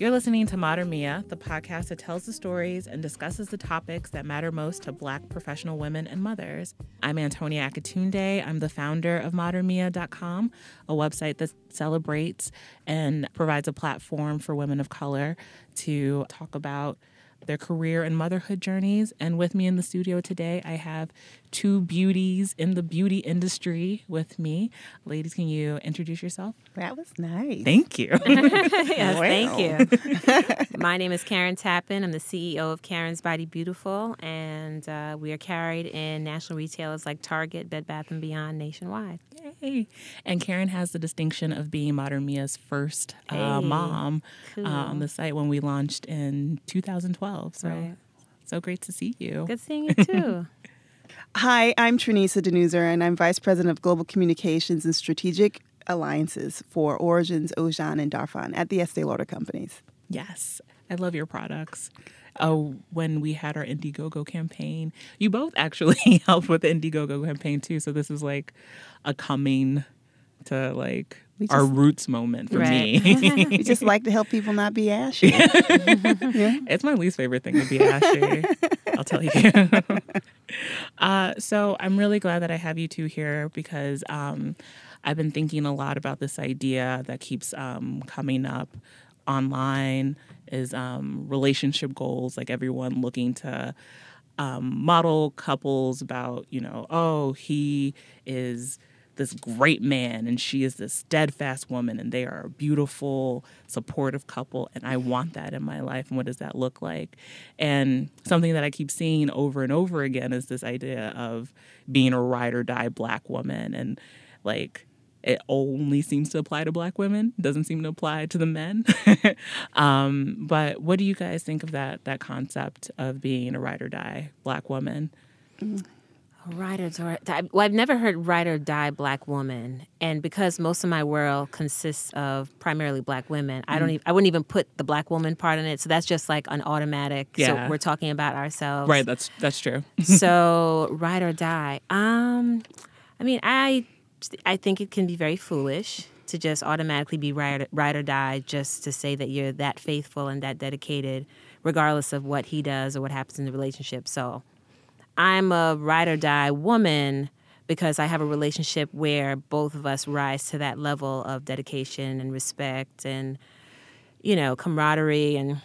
You're listening to mater mea, the podcast that tells the stories and discusses the topics that matter most to Black professional women and mothers. I'm Anthonia Akitunde. I'm the founder of matermea.com, a website that celebrates and provides a platform for women of color to talk about their career and motherhood journeys. And with me in the studio today, I have two beauties in the beauty industry with me. Ladies, can you introduce yourself? That was nice. Thank you. yes, thank you. My name is Karen Tappin. I'm the CEO of Karen's Body Beautiful, and uh, we are carried in national retailers like Target, Bed Bath & Beyond nationwide. Yay. And Karen has the distinction of being mater mea's first uh, Hey, mom cool. uh, on the site when we launched in 2012. So, Right. so great to see you. Good seeing you too. Hi, I'm Trenesa Danuser, and I'm Vice President of Global Communications and Strategic Alliances for Origins, Ojon, and Darphin at the Estée Lauder Companies. Yes, I love your products. Oh, when we had our Indiegogo campaign, you both actually helped with the Indiegogo campaign too. So this is like a coming to like We our roots moment for Right. me. We just like to help people not be ashy. It's my least favorite thing to be ashy. I'll tell you. uh, so I'm really glad that I have you two here because um, I've been thinking a lot about this idea that keeps um, coming up online is um, relationship goals, like everyone looking to um, model couples about, you know, oh, he is this great man and she is this steadfast woman and they are a beautiful, supportive couple. And I want that in my life. And what does that look like? And something that I keep seeing over and over again is this idea of being a ride or die black woman. And like, it only seems to apply to black women doesn't seem to apply to the men um, but what do you guys think of that that concept of being a ride or die black woman Ride or die. Well, I've never heard ride or die black woman, and because most of my world consists of primarily black women, I don't. Even, I wouldn't even put the black woman part in it. So that's just like an automatic. Yeah. So we're talking about ourselves, right that's that's true so ride or die. Um, I mean, I I think it can be very foolish to just automatically be ride, ride or die just to say that you're that faithful and that dedicated, regardless of what he does or what happens in the relationship. So I'm a ride or die woman because I have a relationship where both of us rise to that level of dedication and respect and you know camaraderie and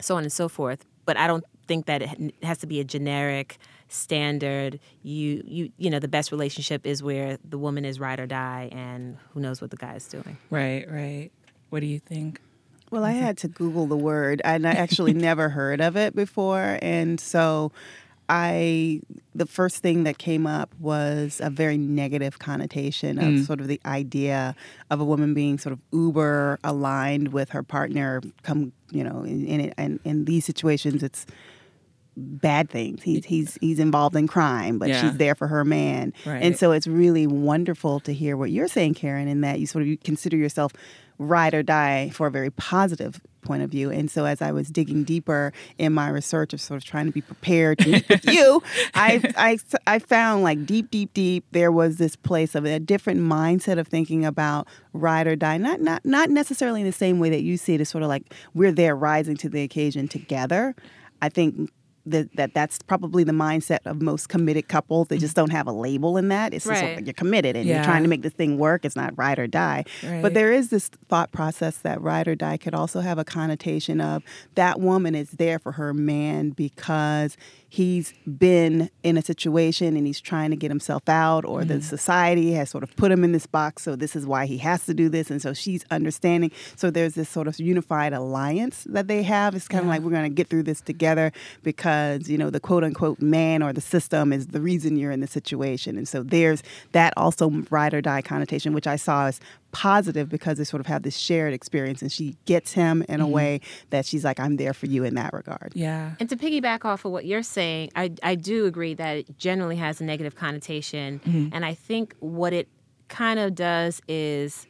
so on and so forth. But I don't think that it has to be a generic standard. You you you know the best relationship is where the woman is ride or die, and who knows what the guy is doing. right right what do you think Well, I had to Google the word, and I actually never heard of it before, and so I the first thing that came up was a very negative connotation of mm. sort of the idea of a woman being sort of uber aligned with her partner. Come, you know, in in, it, and in these situations, it's bad things. He's he's he's involved in crime, but Yeah. she's there for her man. Right. And so it's really wonderful to hear what you're saying, Karen, in that you sort of you consider yourself ride or die for a very positive point of view. And so as I was digging deeper in my research of sort of trying to be prepared to meet with you, I, I I found like deep, deep, deep there was this place of a different mindset of thinking about ride or die. Not not not necessarily in the same way that you see it as sort of like we're there rising to the occasion together. I think that, that that's probably the mindset of most committed couples. They just mm-hmm. don't have a label in that. It's just Right. like you're committed and Yeah. you're trying to make this thing work. It's not ride or die. Right. But there is this thought process that ride or die could also have a connotation of that woman is there for her man because he's been in a situation and he's trying to get himself out, or the mm. society has sort of put him in this box. So this is why he has to do this. And so she's understanding. So there's this sort of unified alliance that they have. It's kind of like we're going to get through this together because, you know, the quote unquote man or the system is the reason you're in the situation. And so there's that also ride or die connotation, which I saw as positive because they sort of have this shared experience and she gets him in a mm-hmm. way that she's like, I'm there for you in that regard. yeah And to piggyback off of what you're saying, I, I do agree that it generally has a negative connotation. Mm-hmm. And I think what it kind of does is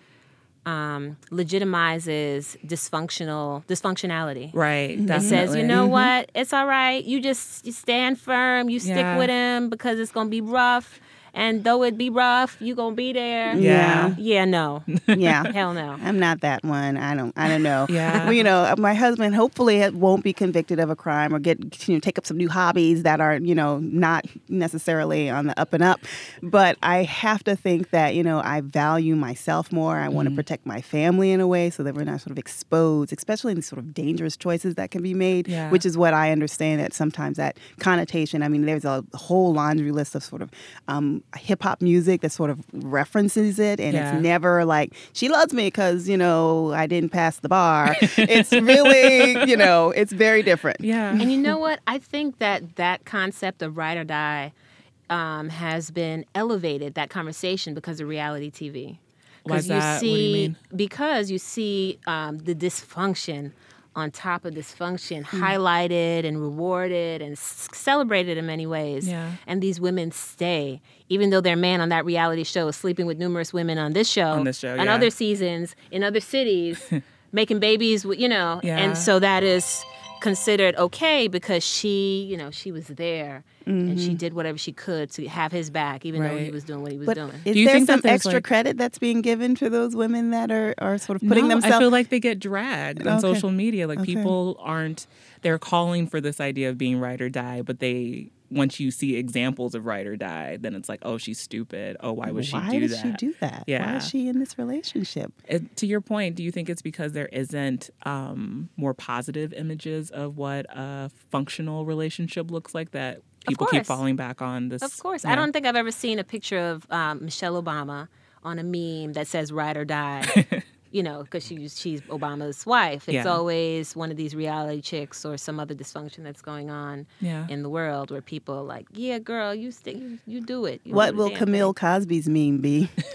um, legitimizes dysfunctional dysfunctionality. right It says, you know mm-hmm. what, it's all right. You just you stand firm. You stick Yeah. with him because it's gonna be rough, And though it be rough, you gonna be there. Yeah. Yeah, no. Yeah. Hell no. I'm not that one. I don't. I don't know. Yeah. Well, you know, my husband hopefully won't be convicted of a crime or get you know take up some new hobbies that are you know not necessarily on the up and up. But I have to think that you know I value myself more. I Mm-hmm. want to protect my family in a way so that we're not sort of exposed, especially in these sort of dangerous choices that can be made. Yeah. Which is what I understand that sometimes that connotation. I mean, there's a whole laundry list of sort of um, hip hop music that sort of references it, and Yeah. it's never like she loves me because you know I didn't pass the bar. it's really you know it's very different. Yeah. And you know what? I think that that concept of ride or die um, has been elevated, that conversation, because of reality TV. Why is you that? What do see, you mean? Because you see um, the dysfunction on top of dysfunction Hmm. highlighted and rewarded and s- celebrated in many ways. Yeah. And these women stay, even though their man on that reality show is sleeping with numerous women on this show, On this show, and yeah. other seasons in other cities, making babies, with, you know. Yeah. And so that is considered okay because she, you know, she was there and she mm-hmm. did whatever she could to have his back, even though he was doing what he was But doing. is Do you there think that some extra like- credit that's being given to those women that are, are sort of putting no, themselves? I feel like they get dragged on social media. Like Okay. people aren't they're calling for this idea of being ride or die, but they once you see examples of ride or die, then it's like, oh, she's stupid. Oh, why would she Why do did that? Why did she do that? Why is she in this relationship? It- to your point, do you think it's because there isn't um, more positive images of what a functional relationship looks like that people keep falling back on this? Of course. yeah. I don't think I've ever seen a picture of um, Michelle Obama on a meme that says ride or die. you know, because she's, she's Obama's wife. It's Yeah. always one of these reality chicks or some other dysfunction that's going on Yeah. in the world where people are like, yeah, girl, you, st- you, you do it. You What will Camille thing." Cosby's meme be?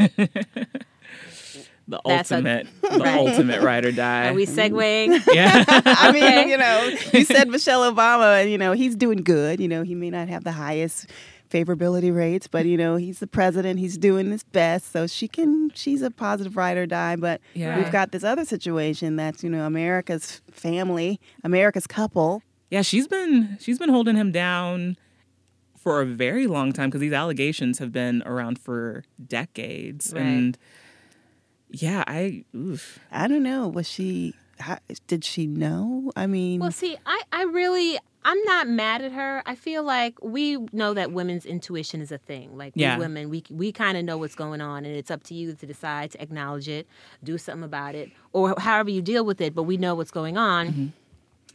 the That's a- ultimate, the Right. ultimate ride or die. Are we segueing? yeah. I mean, Okay. you know, you said Michelle Obama, and you know he's doing good. You know, he may not have the highest favorability rates, but you know he's the president. He's doing his best, so she can. She's a positive ride or die. But Yeah. we've got this other situation that's you know America's family, America's couple. Yeah, she's been she's been holding him down for a very long time because these allegations have been around for decades. Right. And yeah, I oof. I don't know. Was she? How, did she know? I mean, Well, see, I, I really, I'm not mad at her. I feel like we know that women's intuition is a thing. Like Yeah. we women, we we kind of know what's going on, and it's up to you to decide to acknowledge it, do something about it, or however you deal with it. But we know what's going on, mm-hmm.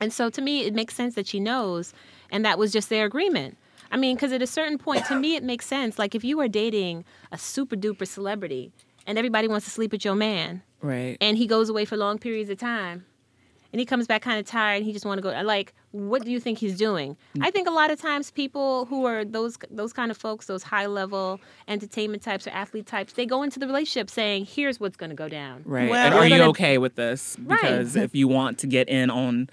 and so to me, it makes sense that she knows, and that was just their agreement. I mean, because at a certain point, to me, it makes sense. Like if you are dating a super duper celebrity, and everybody wants to sleep with your man, right. and he goes away for long periods of time and he comes back kind of tired and he just want to go like what do you think he's doing mm. i think a lot of times people who are those those kind of folks those high level entertainment types or athlete types they go into the relationship saying here's what's going to go down Right. Well, and we're you gonna- okay with this? Right. Because if you want to get in on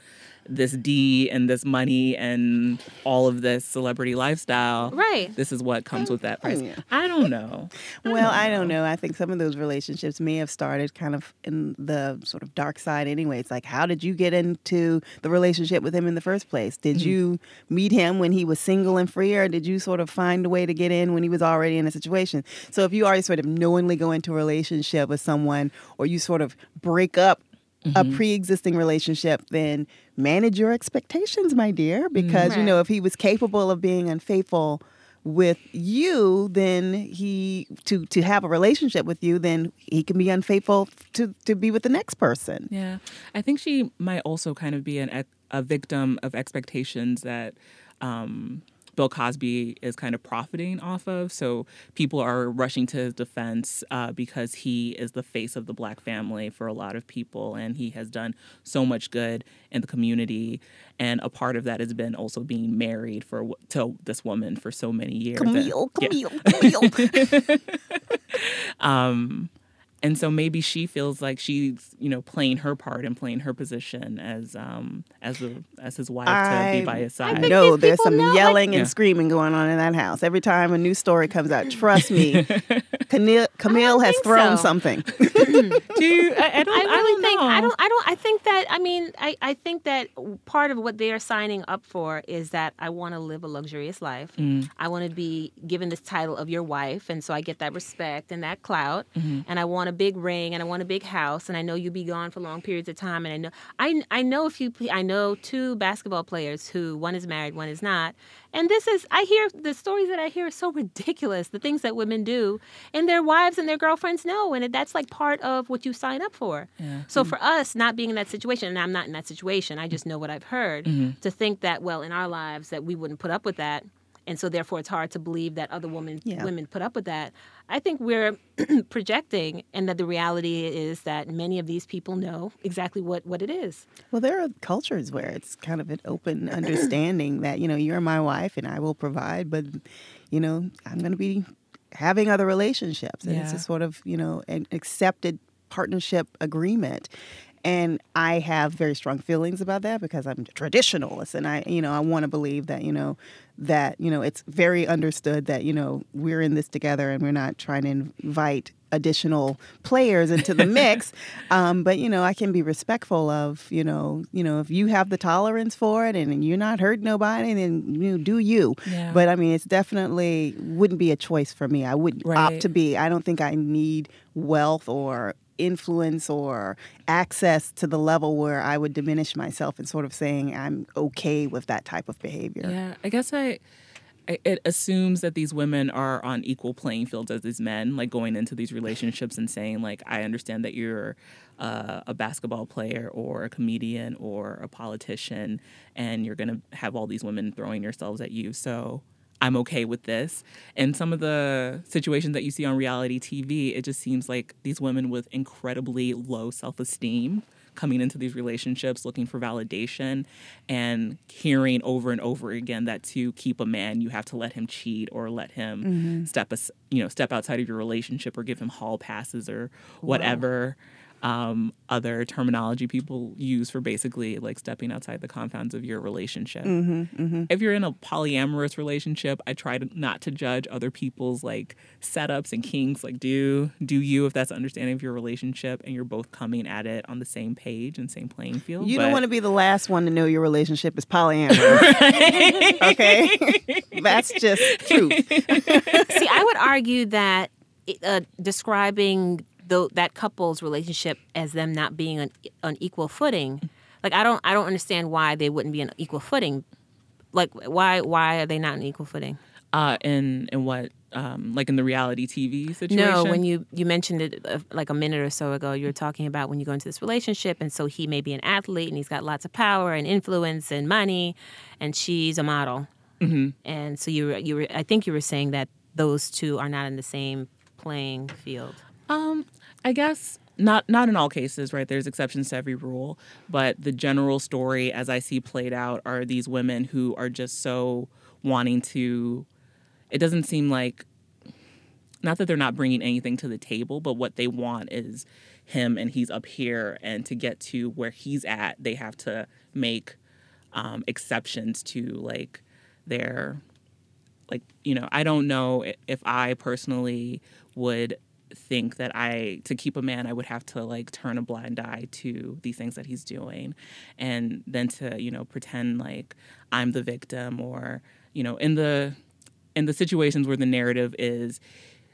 this D and this money and all of this celebrity lifestyle, Right. This is what comes with that price. Yeah. I don't know. Well, I don't know. I think some of those relationships may have started kind of in the sort of dark side anyway. It's like, how did you get into the relationship with him in the first place? Did mm. you meet him when he was single and free, or did you sort of find a way to get in when he was already in a situation? So if you already sort of knowingly go into a relationship with someone, or you sort of break up a pre-existing relationship, then manage your expectations, my dear, because you know if he was capable of being unfaithful with you, then he to to have a relationship with you, then he can be unfaithful to to be with the next person. Yeah, I think she might also kind of be an a victim of expectations that um, Bill Cosby is kind of profiting off of. So people are rushing to his defense uh, because he is the face of the black family for a lot of people, and he has done so much good in the community. And a part of that has been also being married for to this woman for so many years. And- Camille, Yeah. Camille, Camille. Um, and so maybe she feels like she's, you know, playing her part and playing her position as um as a as his wife to be by his side. think know there's some know, like- yelling and Yeah. screaming going on in that house every time a new story comes out. Trust me, Camille, Camille has thrown so. something. Do you, I, I don't. I I, really don't think know. I don't I don't I think that I mean I, I think that part of what they are signing up for is that I want to live a luxurious life. Mm. I want to be given this title of your wife and so I get that respect and that clout Mm-hmm. and I want a big ring and I want a big house and I know you'll be gone for long periods of time and I know I I know a few I know two basketball players who one is married one is not and this is I hear the stories that I hear are so ridiculous the things that women do and their wives and their girlfriends know and that's like part of what you sign up for. Yeah. So mm-hmm. for us, not being in that situation, and I'm not in that situation, I just know what I've heard. Mm-hmm. To think that, well, in our lives, that we wouldn't put up with that, and so therefore it's hard to believe that other women Yeah. women put up with that. I think we're projecting, and that the reality is that many of these people know exactly what what it is. Well, there are cultures where it's kind of an open understanding that, you know, you're my wife and I will provide, but, you know, I'm going to be having other relationships. And it's a sort of, you know, an accepted partnership agreement. And I have very strong feelings about that because I'm a traditionalist and I, you know, I want to believe that, you know, that, you know, it's very understood that, you know, we're in this together and we're not trying to invite additional players into the mix. um, but, you know, I can be respectful of, you know, you know, if you have the tolerance for it and you're not hurting nobody, then you know, do you. Yeah. But I mean, it's definitely wouldn't be a choice for me. I would Right. opt to be. I don't think I need wealth or influence or access to the level where I would diminish myself and sort of saying I'm okay with that type of behavior. Yeah, I guess I. It assumes that these women are on equal playing fields as these men, like going into these relationships and saying, like, I understand that you're uh, a basketball player or a comedian or a politician, and you're gonna have all these women throwing yourselves at you. So I'm okay with this. And some of the situations that you see on reality TV, it just seems like these women with incredibly low self esteem coming into these relationships looking for validation and hearing over and over again that to keep a man you have to let him cheat or let him mm-hmm. step as, you know step outside of your relationship or give him hall passes or whatever um, other terminology people use for basically like stepping outside the confines of your relationship. If you're in a polyamorous relationship, I try to not to judge other people's like setups and kinks. Like, do do you if that's understanding of your relationship and you're both coming at it on the same page and same playing field. You But- don't want to be the last one to know your relationship is polyamorous. okay? That's just truth. See, I would argue that uh, describing tho- that couple's relationship as them not being on, on equal footing, like I don't, I don't understand why they wouldn't be on equal footing. Like, why, why are they not on equal footing? uh, in in what um, like in the reality TV situation. No, when you you mentioned it uh, like a minute or so ago, you were talking about when you go into this relationship, and so he may be an athlete and he's got lots of power and influence and money, and she's a model, mm-hmm. and so you were, you were I think you were saying that those two are not in the same playing field. Um, I guess not not in all cases, right? There's exceptions to every rule, but the general story as I see played out are these women who are just so wanting to it doesn't seem like not that they're not bringing anything to the table, but what they want is him and he's up here and to get to where he's at, they have to make um, exceptions to like their like you know i don't know if i personally would think that i to keep a man i would have to like turn a blind eye to these things that he's doing and then to you know pretend like i'm the victim or you know in the in the situations where the narrative is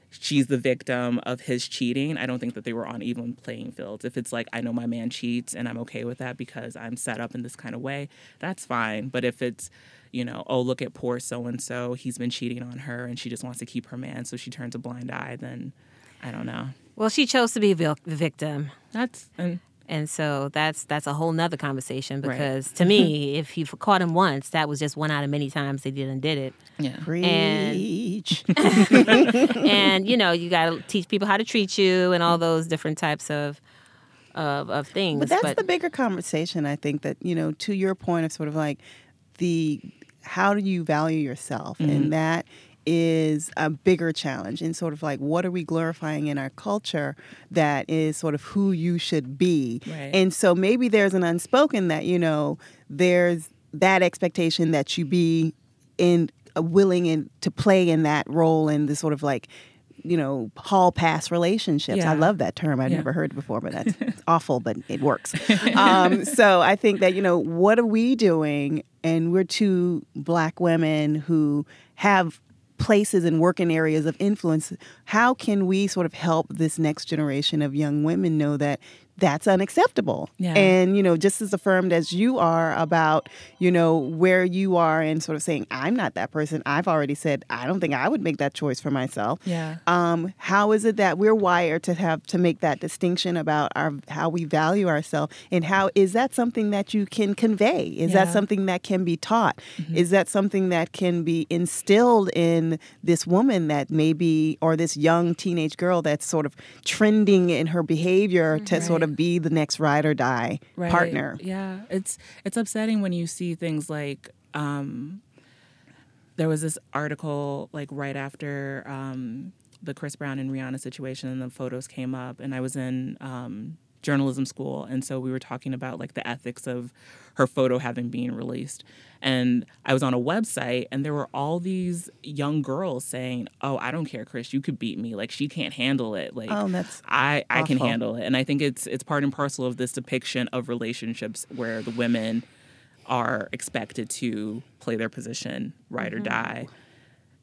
she's the victim of his cheating i don't think that they were on even playing fields. If it's like i know my man cheats and i'm okay with that because i'm set up in this kind of way that's fine. But if it's you know oh look at poor so and so he's been cheating on her and she just wants to keep her man so she turns a blind eye then i don't know Well, she chose to be vil- the victim. that's and And so that's that's a whole nother conversation Right. because to me, if he caught him once, that was just one out of many times they did and did it. yeah Preach. and you know, you got to teach people how to treat you and all those different types of of, of things. But that's the bigger conversation, I think, that, you know, to your point of sort of like the how do you value yourself? And mm-hmm. that is a bigger challenge and sort of like what are we glorifying in our culture that is sort of who you should be. Right. And so maybe there's an unspoken that, you know, there's that expectation that you be in uh, willing in, to play in that role in the sort of like you know, hall pass relationships. Yeah. I love that term. I've Yeah. never heard before, but that's awful, but it works. Um, so I think that, you know, what are we doing? And we're two black women who have places and working areas of influence. How can we sort of help this next generation of young women know that that's unacceptable? Yeah. And, you know, just as affirmed as you are about, you know, where you are and sort of saying, I'm not that person. I've already said, I don't think I would make that choice for myself. Yeah. Um, how is it that we're wired to have to make that distinction about our how we value ourselves and how is that something that you can convey? Is that something that can be taught? Is that something that can be instilled in this woman that maybe or this young teenage girl that's sort of trending in her behavior to sort of be the next ride or die Right. partner? Yeah, it's it's upsetting when you see things like um, there was this article like right after um, the Chris Brown and Rihanna situation, and the photos came up, and I was in um, journalism school, and so we were talking about like the ethics of her photo having been released, and I was on a website, and there were all these young girls saying, "Oh, I don't care, Chris, you could beat me. Like she can't handle it. Like Oh, that's I, I can handle it. And I think it's it's part and parcel of this depiction of relationships where the women are expected to play their position, ride or mm-hmm. die.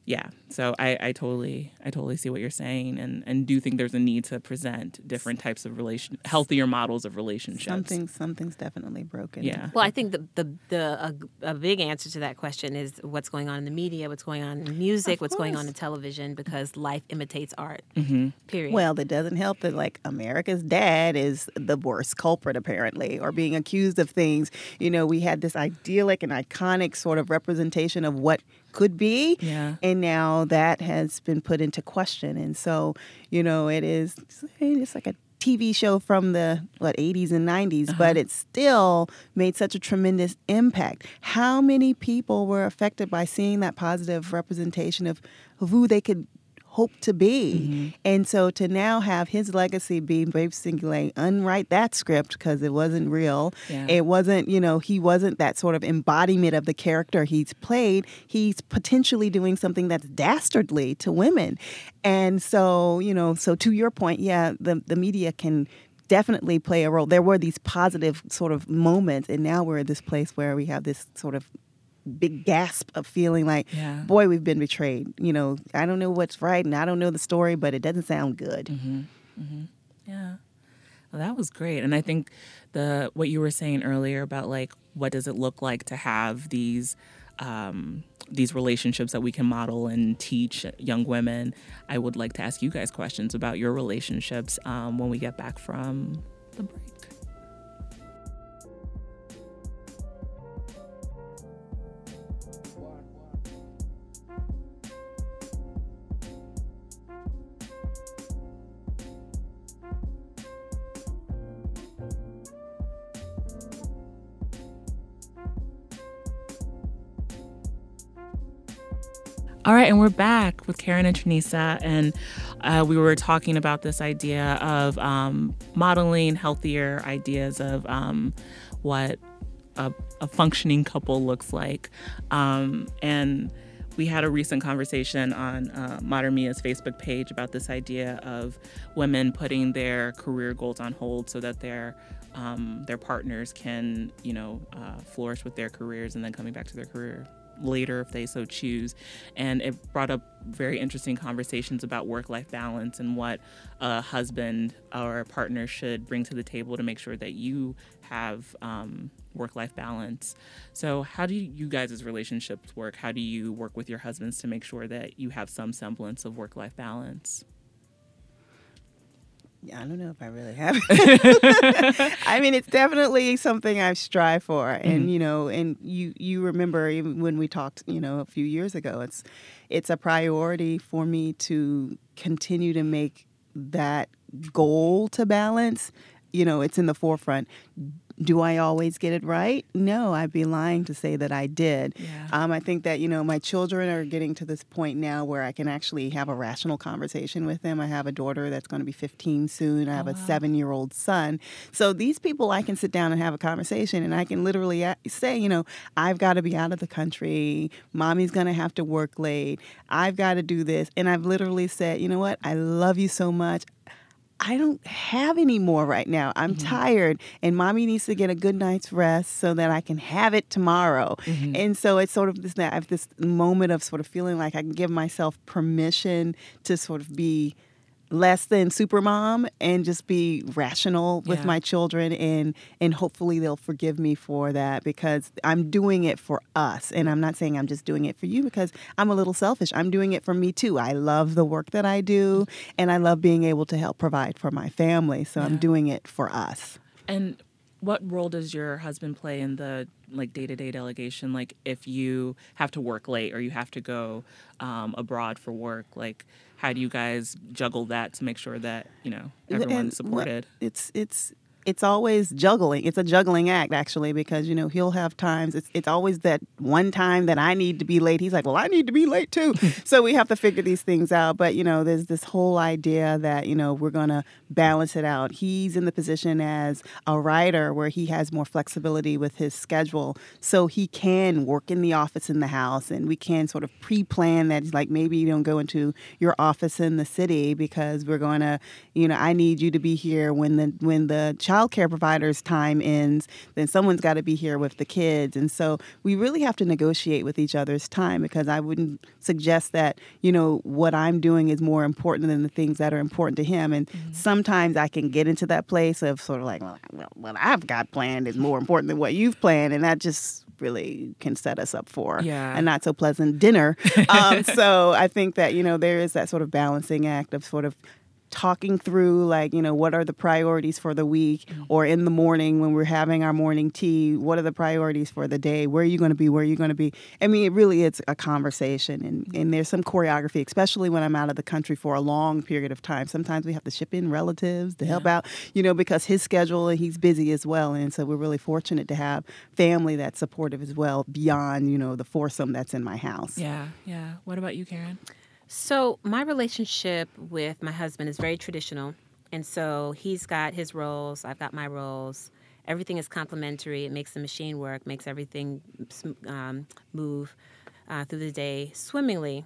Yeah. So I, I totally I totally see what you're saying and, and do think there's a need to present different types of relation healthier models of relationships. something something's definitely broken. Yeah. Well, I think the the, the a, a big answer to that question is what's going on in the media, what's going on in music, Of what's going on in television, because life imitates art. Mm-hmm. Period. Well, that doesn't help that like America's dad is the worst culprit apparently, or being accused of things. You know, we had this idyllic and iconic sort of representation of what could be, Yeah. and now that has been put into question. And so, you know, it is it's like a TV show from the what 80s and 90s, uh-huh. but it still made such a tremendous impact. How many people were affected by seeing that positive representation of, of who they could hope to be? Mm-hmm. And so to now have his legacy be Babe Singulay, unwrite that script because it wasn't real. Yeah. It wasn't, you know, he wasn't that sort of embodiment of the character he's played. He's potentially doing something that's dastardly to women. And so, you know, so to your point, yeah, the, the media can definitely play a role. There were these positive sort of moments, and now we're at this place where we have this sort of big gasp of feeling like, Yeah. boy, we've been betrayed. You know, I don't know what's right and I don't know the story, but it doesn't sound good. Mm-hmm. Yeah. Well, that was great. And I think the what you were saying earlier about like what does it look like to have these um, these relationships that we can model and teach young women. I would like to ask you guys questions about your relationships um, when we get back from the break. All right, and we're back with Karen and Trenesa, and uh, we were talking about this idea of um, modeling healthier ideas of um, what a, a functioning couple looks like. Um, and we had a recent conversation on uh, mater mea's Facebook page about this idea of women putting their career goals on hold so that their um, their partners can, you know, uh, flourish with their careers and then coming back to their career later if they so choose. And it brought up very interesting conversations about work life balance and what a husband or a partner should bring to the table to make sure that you have um, work life balance. So, how do you guys' relationships work? How do you work with your husbands to make sure that you have some semblance of work life balance? Yeah, I don't know if I really have. I mean, it's definitely something I strive for, and mm-hmm. you know, and you you remember even when we talked, you know, a few years ago. It's it's a priority for me to continue to make that goal to balance. You know, it's in the forefront. Do I always get it right? No, I'd be lying to say that I did. Yeah. Um, I think that, you know, my children are getting to this point now where I can actually have a rational conversation with them. I have a daughter that's going to be 15 soon. I have a seven year old son. So these people, I can sit down and have a conversation and I can literally say, you know, I've got to be out of the country. Mommy's going to have to work late. I've got to do this. And I've literally said, you know what? I love you so much. I don't have any more right now. I'm mm-hmm. tired, and mommy needs to get a good night's rest so that I can have it tomorrow. Mm-hmm. And so it's sort of this. I have this moment of sort of feeling like I can give myself permission to sort of be less than super mom and just be rational with Yeah. my children and and hopefully they'll forgive me for that because I'm doing it for us and I'm not saying I'm just doing it for you because I'm a little selfish. I'm doing it for me too. I love the work that I do and I love being able to help provide for my family. So I'm doing it for us. And what role does your husband play in the like day to day delegation? Like if you have to work late or you have to go um, abroad for work, like how do you guys juggle that to make sure that you know everyone's supported? It's it's it's always juggling. It's a juggling act actually because you know he'll have times. It's it's always that one time that I need to be late. He's like, well, I need to be late too. so we have to figure these things out. But you know, there's this whole idea that you know we're gonna balance it out. He's in the position as a writer where he has more flexibility with his schedule, so he can work in the office in the house, and we can sort of pre-plan that. Like maybe you don't go into your office in the city because we're going to, you know, I need you to be here when the when the child care provider's time ends. Then someone's got to be here with the kids, and so we really have to negotiate with each other's time because I wouldn't suggest that you know what I'm doing is more important than the things that are important to him. And sometimes I can get into that place of sort of like, well, well, what I've got planned is more important than what you've planned, and that just really can set us up for Yeah. a not so pleasant dinner. Um, so I think that you know there is that sort of balancing act of sort of talking through like you know what are the priorities for the week mm-hmm. or in the morning when we're having our morning tea what are the priorities for the day? Where are you going to be? Where are you going to be? I mean it really is a conversation and, mm-hmm. and there's some choreography especially when i'm out of the country for a long period of time. Sometimes we have to ship in relatives to help out you know because his schedule and he's busy as well and so we're really fortunate to have family that's supportive as well beyond you know the foursome that's in my house. Yeah, yeah. What about you, Karen? So, my relationship with my husband is very traditional. And so, he's got his roles, I've got my roles. Everything is complementary. It makes the machine work, makes everything um, move uh, through the day swimmingly.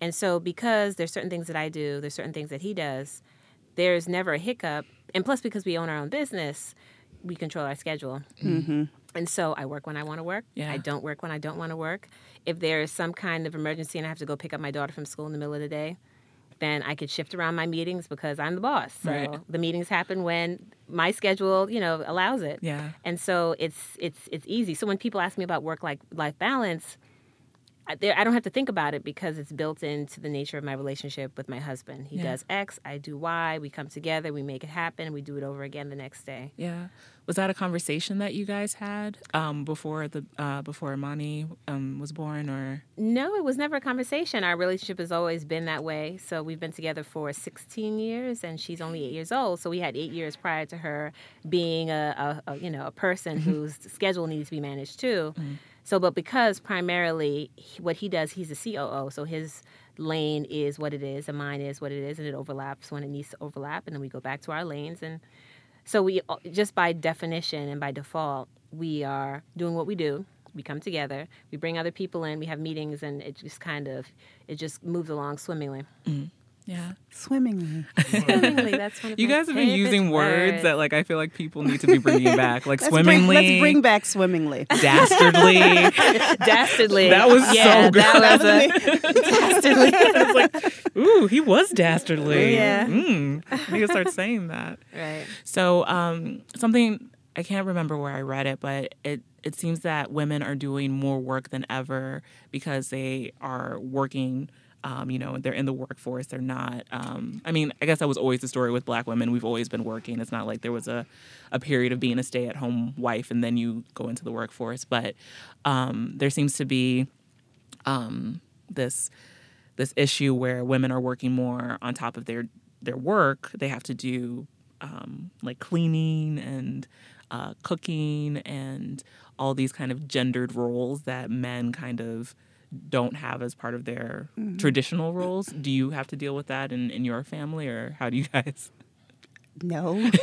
And so, because there's certain things that I do, there's certain things that he does, there's never a hiccup. And plus, because we own our own business, we control our schedule. And so I work when I want to work. Yeah. I don't work when I don't want to work. If there is some kind of emergency and I have to go pick up my daughter from school in the middle of the day, then I could shift around my meetings because I'm the boss. So Right. the meetings happen when my schedule, you know, allows it. Yeah. And so it's it's it's easy. So when people ask me about work like life balance, I, don't have to think about it because it's built into the nature of my relationship with my husband. He Yeah. does X, I do Y. We come together, we make it happen, we do it over again the next day. Yeah. Was that a conversation that you guys had um, before the uh, before Imani um, was born, or No, it was never a conversation. Our relationship has always been that way. So we've been together for 16 years, and she's only eight years old. So we had eight years prior to her being a, a, a you know a person whose schedule needs to be managed too. So, but because primarily what he does, he's a COO, so his lane is what it is, and mine is what it is, and it overlaps when it needs to overlap, and then we go back to our lanes, and so we uh, just by definition and by default, we are doing what we do. We come together, we bring other people in, we have meetings, and it just kind of it just moves along swimmingly. Mm-hmm. Yeah? swimmingly Swimmingly, that's one of You my guys have been using words that like I feel like people need to be bringing back, like let's bring, swimmingly, let's bring back swimmingly dastardly. dastardly. That was so good. That was a dastardly. I was like, ooh, he was dastardly. Yeah. Mm, I need to start saying that. right. So, um, something I can't remember where I read it, but it it seems that women are doing more work than ever because they are working. Um, you know, they're in the workforce. They're not. Um, I mean, I guess that was always the story with Black women. We've always been working. It's not like there was a, a period of being a stay at home wife and then you go into the workforce. But um, there seems to be um, this this issue where women are working more on top of their their work. They have to do um, like cleaning and uh, cooking and all these kind of gendered roles that men kind of don't have as part of their mm-hmm. traditional roles. Do you have to deal with that in, in your family, or how do you guys? No.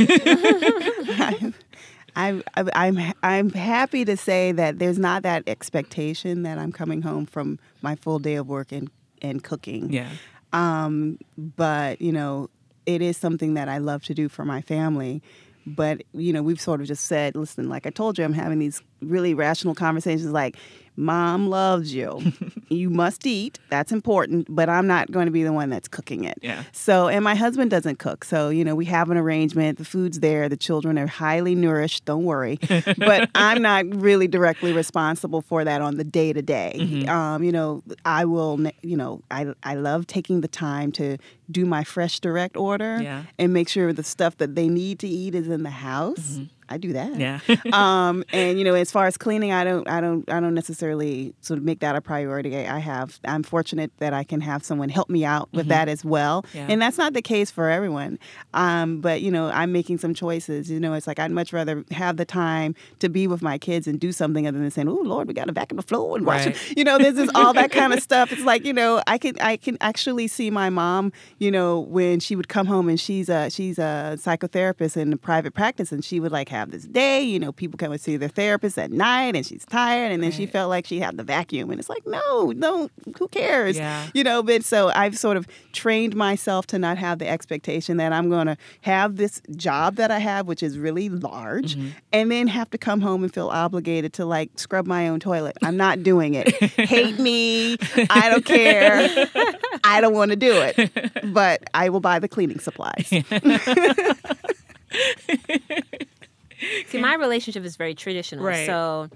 I'm, I'm, I'm, I'm happy to say that there's not that expectation that I'm coming home from my full day of work and, and cooking. Yeah. Um, but, you know, it is something that I love to do for my family. But, you know, we've sort of just said, listen, like I told you, I'm having these really rational conversations like, Mom loves you. you must eat. That's important, but I'm not going to be the one that's cooking it. Yeah. So, and my husband doesn't cook. So, you know, we have an arrangement. The food's there. The children are highly nourished. Don't worry. but I'm not really directly responsible for that on the day to day. You know, I will, you know, I, I love taking the time to do my FreshDirect order yeah. and make sure the stuff that they need to eat is in the house. Mm-hmm. I do that. Yeah. um, and you know, as far as cleaning, I don't, I don't, I don't necessarily sort of make that a priority. I have, I'm fortunate that I can have someone help me out with mm-hmm. that as well. Yeah. And that's not the case for everyone. Um, but you know, I'm making some choices. You know, it's like I'd much rather have the time to be with my kids and do something other than saying, "Oh Lord, we got to vacuum the floor and wash right. it." You know, this is all that kind of stuff. It's like you know, I can, I can actually see my mom. You know, when she would come home and she's a, she's a psychotherapist in a private practice, and she would like have this day. You know, people come and see their therapist at night and she's tired. And then right. she felt like she had the vacuum. And it's like, no, no, who cares? Yeah. You know, but so I've sort of trained myself to not have the expectation that I'm going to have this job that I have, which is really large, mm-hmm. and then have to come home and feel obligated to like scrub my own toilet. I'm not doing it. Hate me. I don't care. I don't want to do it. But I will buy the cleaning supplies. See, my relationship is very traditional. Right. So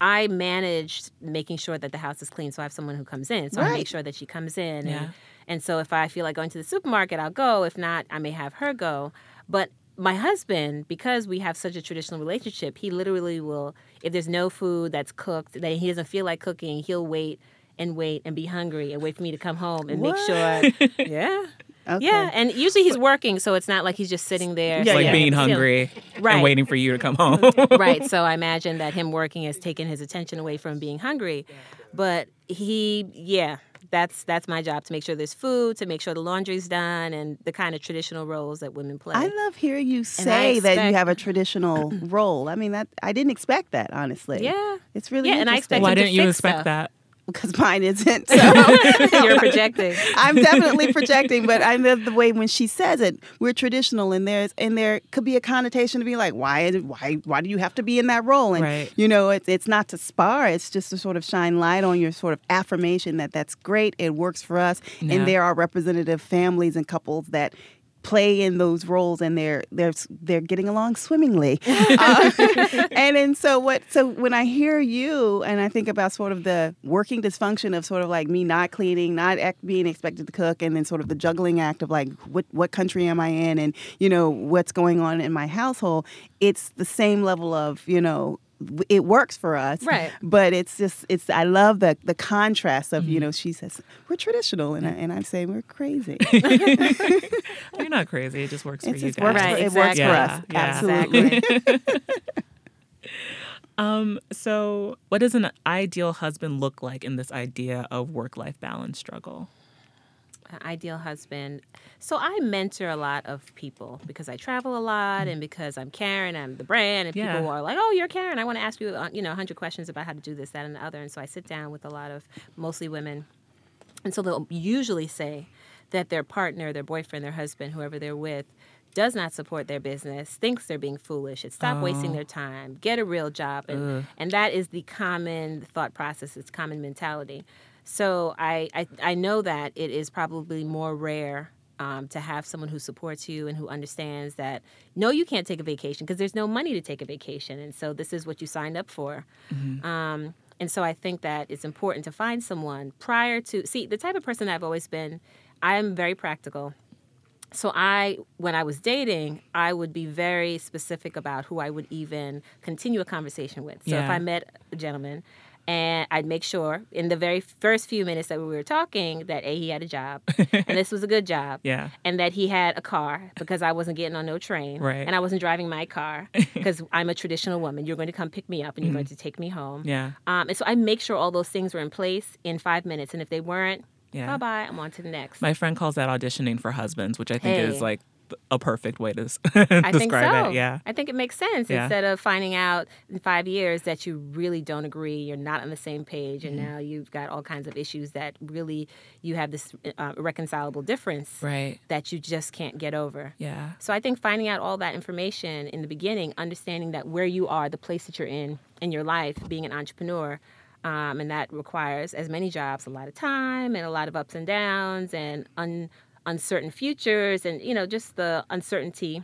I manage making sure that the house is clean. So I have someone who comes in. So right. I make sure that she comes in. Yeah. And, and so if I feel like going to the supermarket, I'll go. If not, I may have her go. But my husband, because we have such a traditional relationship, he literally will, if there's no food that's cooked, that he doesn't feel like cooking, he'll wait and wait and be hungry and wait for me to come home and what? make sure. yeah. Okay. Yeah, and usually he's working, so it's not like he's just sitting there. Yeah, like yeah. being hungry right. and waiting for you to come home. right. So I imagine that him working has taken his attention away from being hungry. But he, yeah, that's that's my job to make sure there's food, to make sure the laundry's done, and the kind of traditional roles that women play. I love hearing you say expect, that you have a traditional role. I mean, that I didn't expect that honestly. Yeah, it's really yeah, and I expect why didn't you expect stuff. that? Because mine isn't. So. You're projecting. I'm definitely projecting, but I love the way when she says it. We're traditional, and there's and there could be a connotation to be like, why why why do you have to be in that role? And right. you know, it's it's not to spar. It's just to sort of shine light on your sort of affirmation that that's great. It works for us, yeah. and there are representative families and couples that play in those roles and they're they're they're getting along swimmingly. Uh, and and so what so when i hear you and i think about sort of the working dysfunction of sort of like me not cleaning not being expected to cook and then sort of the juggling act of like what what country am i in and you know what's going on in my household it's the same level of you know it works for us. Right. But it's just it's I love the the contrast of, mm-hmm. you know, she says, We're traditional and I and I say we're crazy. You're not crazy. It just works it's for you guys. Works right, for, exactly. It works yeah, for us. Yeah. Absolutely. um, so what does an ideal husband look like in this idea of work life balance struggle? Ideal husband. So I mentor a lot of people because I travel a lot and because I'm Karen, I'm the brand, and Yeah. people are like, "Oh, you're Karen. I want to ask you, uh, you know, 100 questions about how to do this, that, and the other." And so I sit down with a lot of mostly women, and so they'll usually say that their partner, their boyfriend, their husband, whoever they're with, does not support their business, thinks they're being foolish, it's stop wasting Oh. their time, get a real job, and Ugh. and that is the common thought process. It's common mentality. So I, I, I know that it is probably more rare um, to have someone who supports you and who understands that no, you can't take a vacation because there's no money to take a vacation, and so this is what you signed up for. Um, and so I think that it's important to find someone prior to see the type of person I've always been. I am very practical. So I, when I was dating, I would be very specific about who I would even continue a conversation with. So if I met a gentleman and I'd make sure in the very first few minutes that we were talking that a he had a job, and this was a good job, Yeah. and that he had a car because I wasn't getting on no train, Right. and I wasn't driving my car because I'm a traditional woman. You're going to come pick me up and you're going to take me home. Mm-hmm. Yeah. Um, and so I make sure all those things were in place in five minutes, and if they weren't, Yeah. bye bye, I'm on to the next. My friend calls that auditioning for husbands, which I think Hey. is like a perfect way to I think so. it. Yeah. I think it makes sense Yeah. instead of finding out in five years that you really don't agree, you're not on the same page, and Mm-hmm. now you've got all kinds of issues that really you have this uh, irreconcilable difference Right. that you just can't get over. Yeah. So I think finding out all that information in the beginning, understanding that where you are, the place that you're in in your life, being an entrepreneur, um, and that requires, as many jobs, a lot of time and a lot of ups and downs and un, uncertain futures, and you know just the uncertainty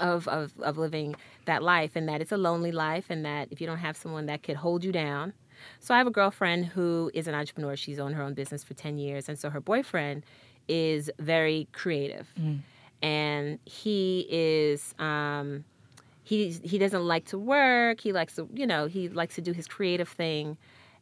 of, of of living that life, and that it's a lonely life, and that if you don't have someone that could hold you down. So I have a girlfriend who is an entrepreneur. She's owned her own business for ten years, and so her boyfriend is very creative and he is um, he he doesn't like to work. He likes to you know he likes to do his creative thing,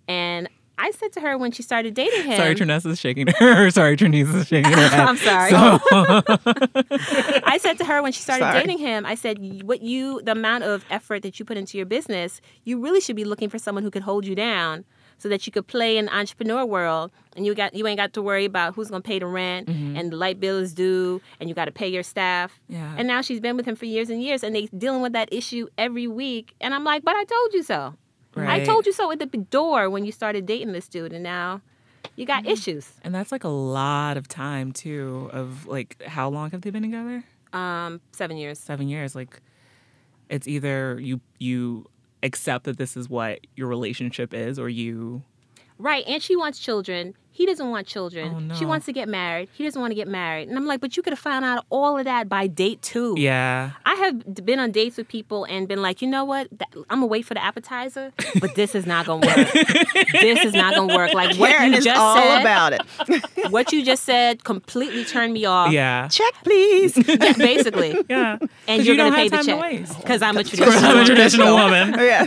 and I said to her when she started dating him. Sorry, Trenesa's shaking her. Sorry, Trenesa is shaking her head. I'm sorry. So, I said to her when she started Sorry. dating him, I said, "What you the amount of effort that you put into your business, you really should be looking for someone who could hold you down." So that you could play in the entrepreneur world, and you got you ain't got to worry about who's gonna pay the rent, mm-hmm. and the light bill is due, and you got to pay your staff. Yeah. And now she's been with him for years and years, and they dealing with that issue every week. And I'm like, but I told you so. I told you so at the door when you started dating this dude, and now you got issues. and that's like a lot of time too. Of like, how long have they been together? Um, seven years. Seven years. Like, it's either you you accept that this is what your relationship is, or you. Right, and she wants children. He doesn't want children. Oh, no. She wants to get married. He doesn't want to get married. And I'm like, but you could have found out all of that by date two. Yeah. I have been on dates with people and been like, you know what? I'm gonna wait for the appetizer, but this is not gonna work. this is not gonna work. Like what Karen you is just all said. about it. what you just said completely turned me off. Yeah. Check, please. Yeah, basically. Yeah. And 'Cause you're you gonna pay the check because I'm a I'm a traditional woman. yeah.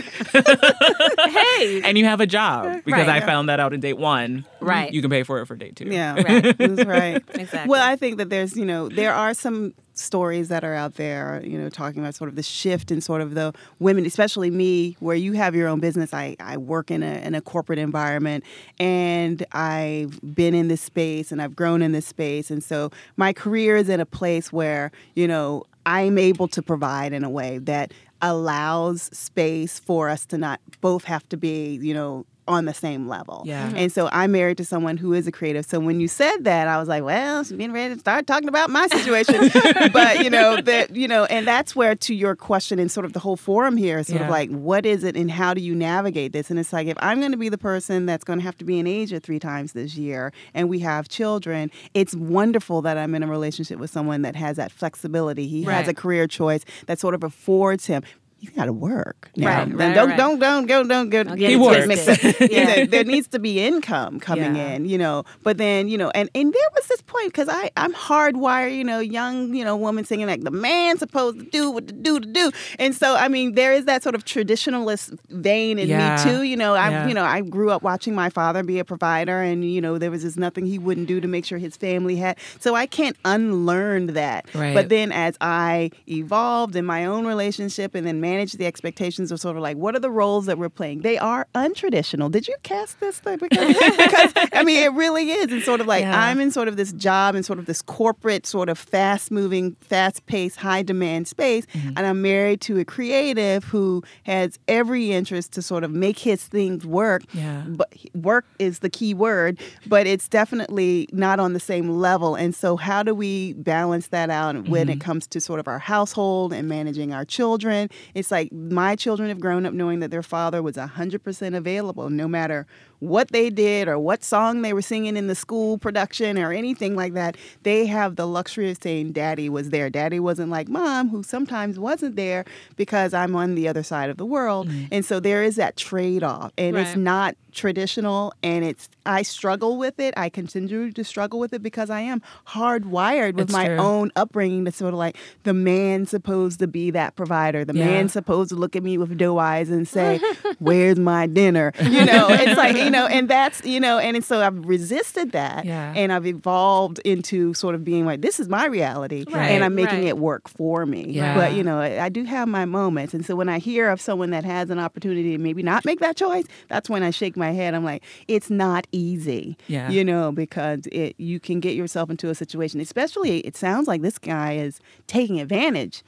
hey, and you have a job because Right. I found that out in date one. Right. You can pay for it for date two. Yeah, Right. that's right. Exactly. Well, I think that there's, you know, there are some stories that are out there, you know, talking about sort of the shift in sort of the women, especially me, where you have your own business. I, I work in a in a corporate environment and I've been in this space and I've grown in this space. And so my career is in a place where, you know, I'm able to provide in a way that allows space for us to not both have to be, you know, on the same level. Yeah. Mhm. And so I'm married to someone who is a creative. So when you said that, I was like, well, she's getting ready to start talking about my situation. but you know that you know, and that's where to your question and sort of the whole forum here is sort of like, what is it and how do you navigate this? And it's like if I'm going to be the person that's going to have to be in Asia three times this year, and we have children, it's wonderful that I'm in a relationship with someone that has that flexibility. He has a career choice that sort of affords him. You got to work. Now, Right, right, don't, right. don't don't go don't go. Don't get it twisted. mixed up. Know, Yeah. there needs to be income coming Yeah. in, you know. But then, you know, and and there was this point because I I'm hardwired, you know, young, you know, woman singing like the man's supposed to do what to do to do, and so I mean there is that sort of traditionalist vein in Yeah. me too. You know, I you know I grew up watching my father be a provider, and you know there was just nothing he wouldn't do to make sure his family had. So I can't unlearn that. Right. But then as I evolved in my own relationship and then managed the expectations of sort of like what are the roles that we're playing? They are untraditional. Did you cast this thing? Because, because I mean it really is. It's sort of like Yeah. I'm in sort of this job and sort of this corporate sort of fast moving, fast paced, high demand space. Mm-hmm. And I'm married to a creative who has every interest to sort of make his things work. Yeah. But work is the key word, but it's definitely not on the same level. And so, how do we balance that out when Mm-hmm. it comes to sort of our household and managing our children? It's like my children have grown up knowing that their father was 100% available no matter what they did or what song they were singing in the school production or anything like that. They have the luxury of saying daddy was there. Daddy wasn't like mom, who sometimes wasn't there because I'm on the other side of the world. Mm-hmm. And so there is that trade off. And right. it's not traditional and it's I struggle with it. I continue to struggle with it because I am hardwired with it's my true. own upbringing to sort of like the man supposed to be that provider. The yeah. man supposed to look at me with doe eyes and say, Where's my dinner? You know, it's like, you know, and that's, you know, and so I've resisted that yeah. and I've evolved into sort of being like, This is my reality right. and I'm making right. it work for me. Yeah. But, you know, I, I do have my moments. And so when I hear of someone that has an opportunity to maybe not make that choice, that's when I shake my head. I'm like, it's not easy. Yeah. You know, because it you can get yourself into a situation, especially it sounds like this guy is taking advantage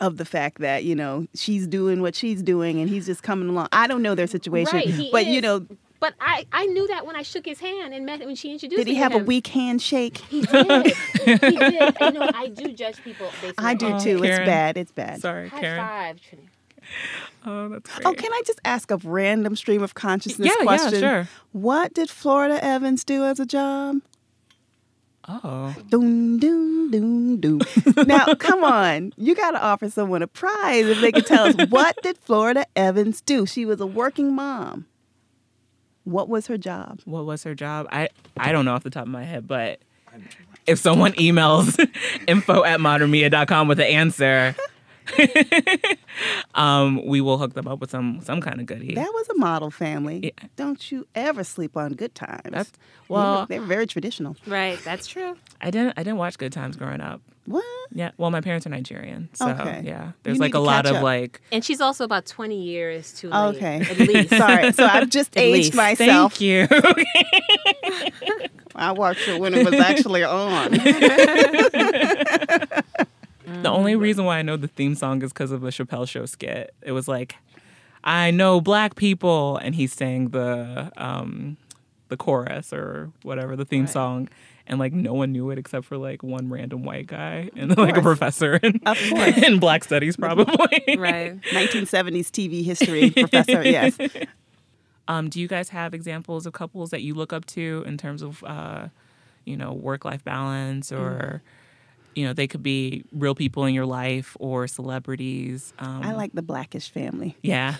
of the fact that you know she's doing what she's doing and he's just coming along. I don't know their situation, right, but is. you know. But I, I knew that when I shook his hand and met when she introduced me. Did he have him. a weak handshake? He did. he did. You know, I do judge people. I do too. Karen. It's bad. It's bad. Sorry, High Karen. five, Trenesa. Oh, that's oh, great. Oh, can I just ask a random stream of consciousness yeah, question? Yeah, sure. What did Florida Evans do as a job? Oh. Doom, doom, doom, doom. now, come on. You got to offer someone a prize if they can tell us what did Florida Evans do? She was a working mom. What was her job? What was her job? I, I don't know off the top of my head, but if someone emails info at matermea.com with the answer, um, we will hook them up with some some kind of goodie. That was a model family. Yeah. Don't you ever sleep on Good Times? That's well, they were very traditional. Right, that's true. I didn't I didn't watch Good Times growing up. What? Yeah. Well, my parents are Nigerian, so okay. yeah. There's you like a lot of like. And she's also about 20 years too late. Okay. At least. Sorry. So I've just aged least. myself. Thank you. I watched it when it was actually on. The only reason why I know the theme song is because of a Chappelle Show skit. It was like, I know black people, and he sang the um, the chorus or whatever the theme right. song, and like no one knew it except for like one random white guy and like a professor in, in black studies probably. right. 1970s TV history professor. Yes. Um, do you guys have examples of couples that you look up to in terms of, uh, you know, work life balance or? Mm you know, they could be real people in your life or celebrities. Um, I like the Blackish family. Yeah.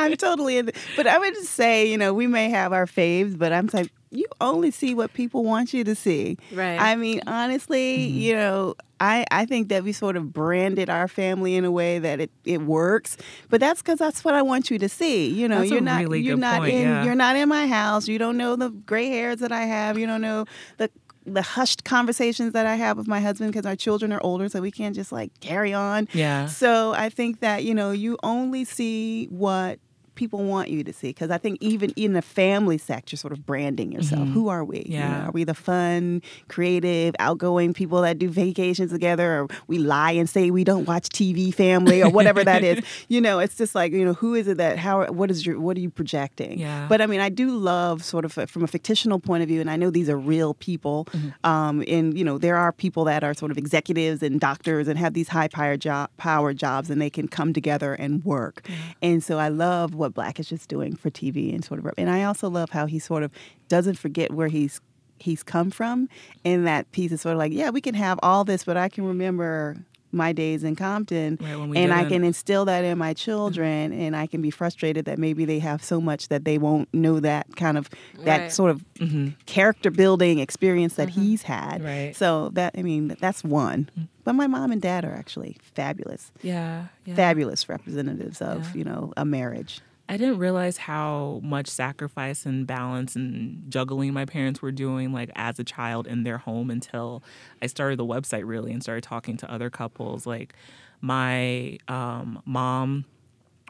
I'm totally in. The, but I would say, you know, we may have our faves, but I'm like, you only see what people want you to see. Right. I mean, honestly, mm-hmm. you know, I, I think that we sort of branded our family in a way that it, it works, but that's because that's what I want you to see. You know, that's you're not really you're not point, in yeah. you're not in my house. You don't know the gray hairs that I have. You don't know the the hushed conversations that I have with my husband because our children are older, so we can't just like carry on. Yeah. So I think that you know you only see what people want you to see because I think even in the family sector, sort of branding yourself. Mm-hmm. Who are we? Yeah. You know, are we the fun, creative, outgoing people that do vacations together, or we lie and say we don't watch TV, family, or whatever that is? You know, it's just like you know, who is it that how what is your what are you projecting? Yeah. But I mean, I do love sort of from a fictional point of view, and I know these are real people. Mm-hmm. Um, and you know, there are people that are sort of executives and doctors and have these high power job power jobs, and they can come together and work. Mm-hmm. And so I love what what Blackish just doing for TV and sort of. And I also love how he sort of doesn't forget where he's he's come from. And that piece is sort of like, yeah, we can have all this, but I can remember my days in Compton, right, and didn't. I can instill that in my children, mm-hmm. and I can be frustrated that maybe they have so much that they won't know that kind of that right. sort of mm-hmm. character building experience that mm-hmm. he's had. Right. So that I mean that's one. Mm-hmm. But my mom and dad are actually fabulous. Yeah. yeah. Fabulous representatives of yeah. you know a marriage. I didn't realize how much sacrifice and balance and juggling my parents were doing like as a child in their home until I started the website really and started talking to other couples. Like my um, mom